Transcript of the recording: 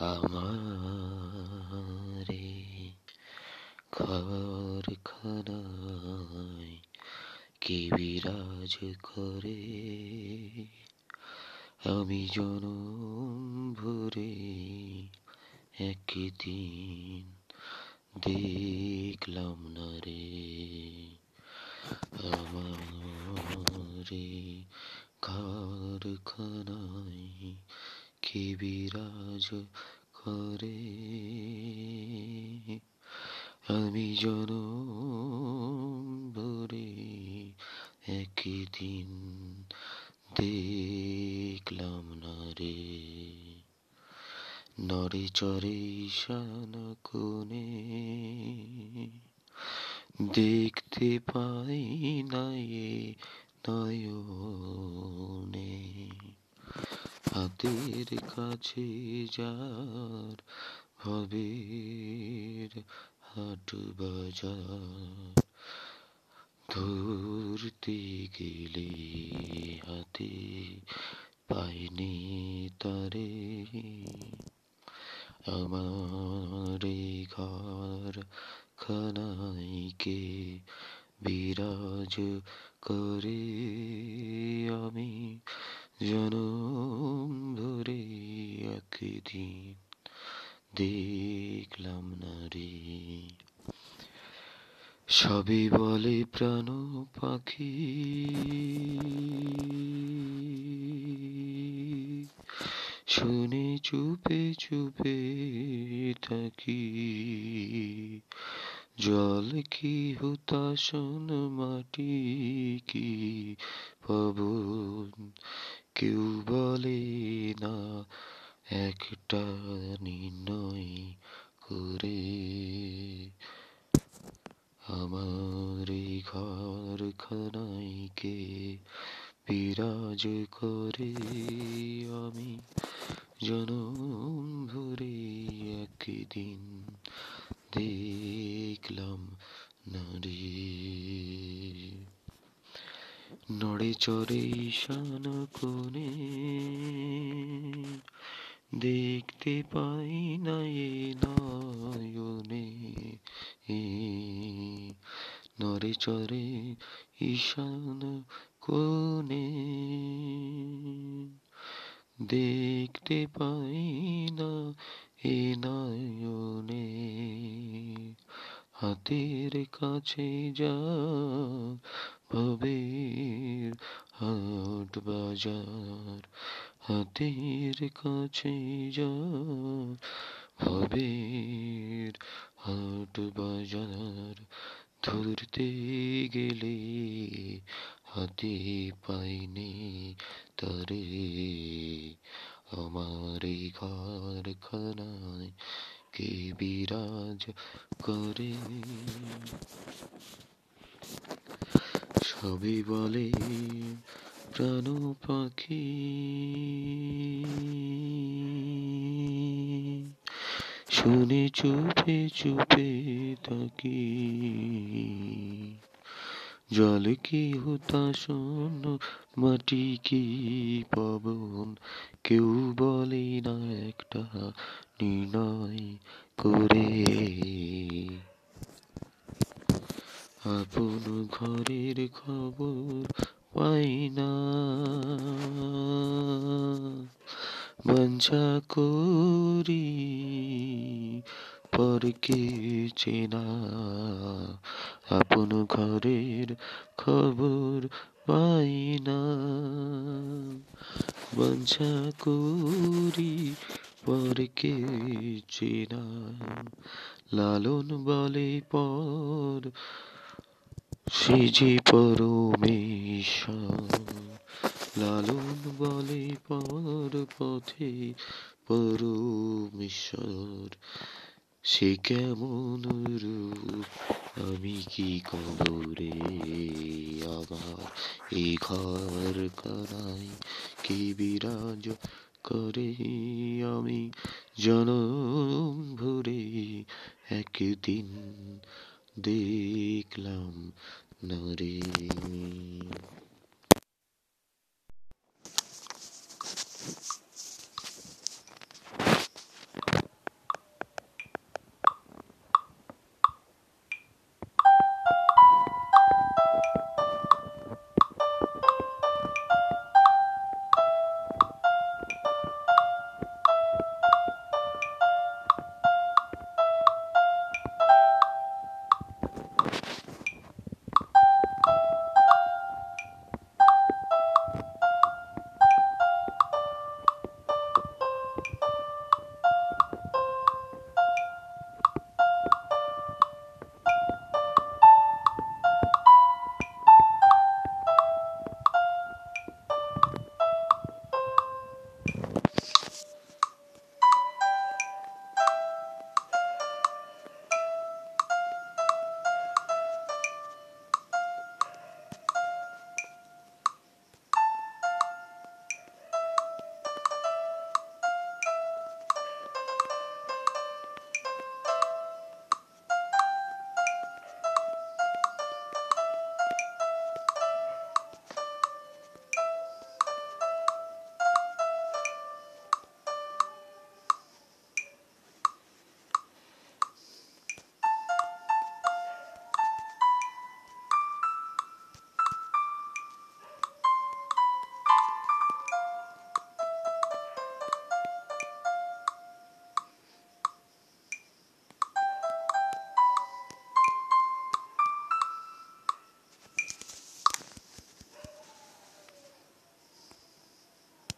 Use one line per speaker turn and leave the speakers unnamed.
আমারে কারখানায় কে বিরাজ করে? আমি জনম ভরে একদিন দেখলাম না রে। আমারে কারখানায় কে বিরাজ করে? আমি জনম ভরে একই দিন দেখলাম না রে। নরে চরে ঈশান কোণে দেখতে পাই নাই নয়নে। হাতের কাছে যার ভবের হাট বাজার। ধরতে গেলে হাতে পাইনি তারে। আমার ঘর খানাইকে বিরাজ করে আমি ধরে একদিন দেখলাম না রে সবে বলে প্রাণ পাখি। শুনে চুপে চুপে থাকি। জল কি হুতাশন মাটি কি পবন? কেউ বলে না একটা নির্ণয় করে আমার এই ঘরখানাইকে বিরাজ করে আমি জনম ভরে একদিন দেখলাম নারী। নড়ে চড়ে ঈশান কোণে দেখতে পাই না এ নয়নে। নড়ে চড়ে ঈশান কোণে। দেখতে পাই না এ নয়নে। হাতের কাছে যা ভবের হাট বাজার। হাতের কাছে যা ভবের হাট বাজার ধরতে গেলে হাতে পাইনি তারে। আমার এই ঘরখানায় কে বিরাজ করে? সবই বলে প্রাণ পাখি। শুনে চুপে চুপে থাকি। জল কি হুতাশন মাটি কি পবন? কেউ বলে না একটা নির্ণয় করে। আপন ঘরের খবর পাই না বাঞ্ছা করি পরকে চেনা আপন ঘরের খবর পাই না বাঞ্ছা করি পরকে চেনা লালন বলে পর সে যে লালন বলে পর পথে পরমেশ্বর সে কেমন রূপ? আমি কি কবরে আমার? এই ঘর কানাই কি বিরাজ করে? আমি জনম ভরে একদিন দেখলাম melody.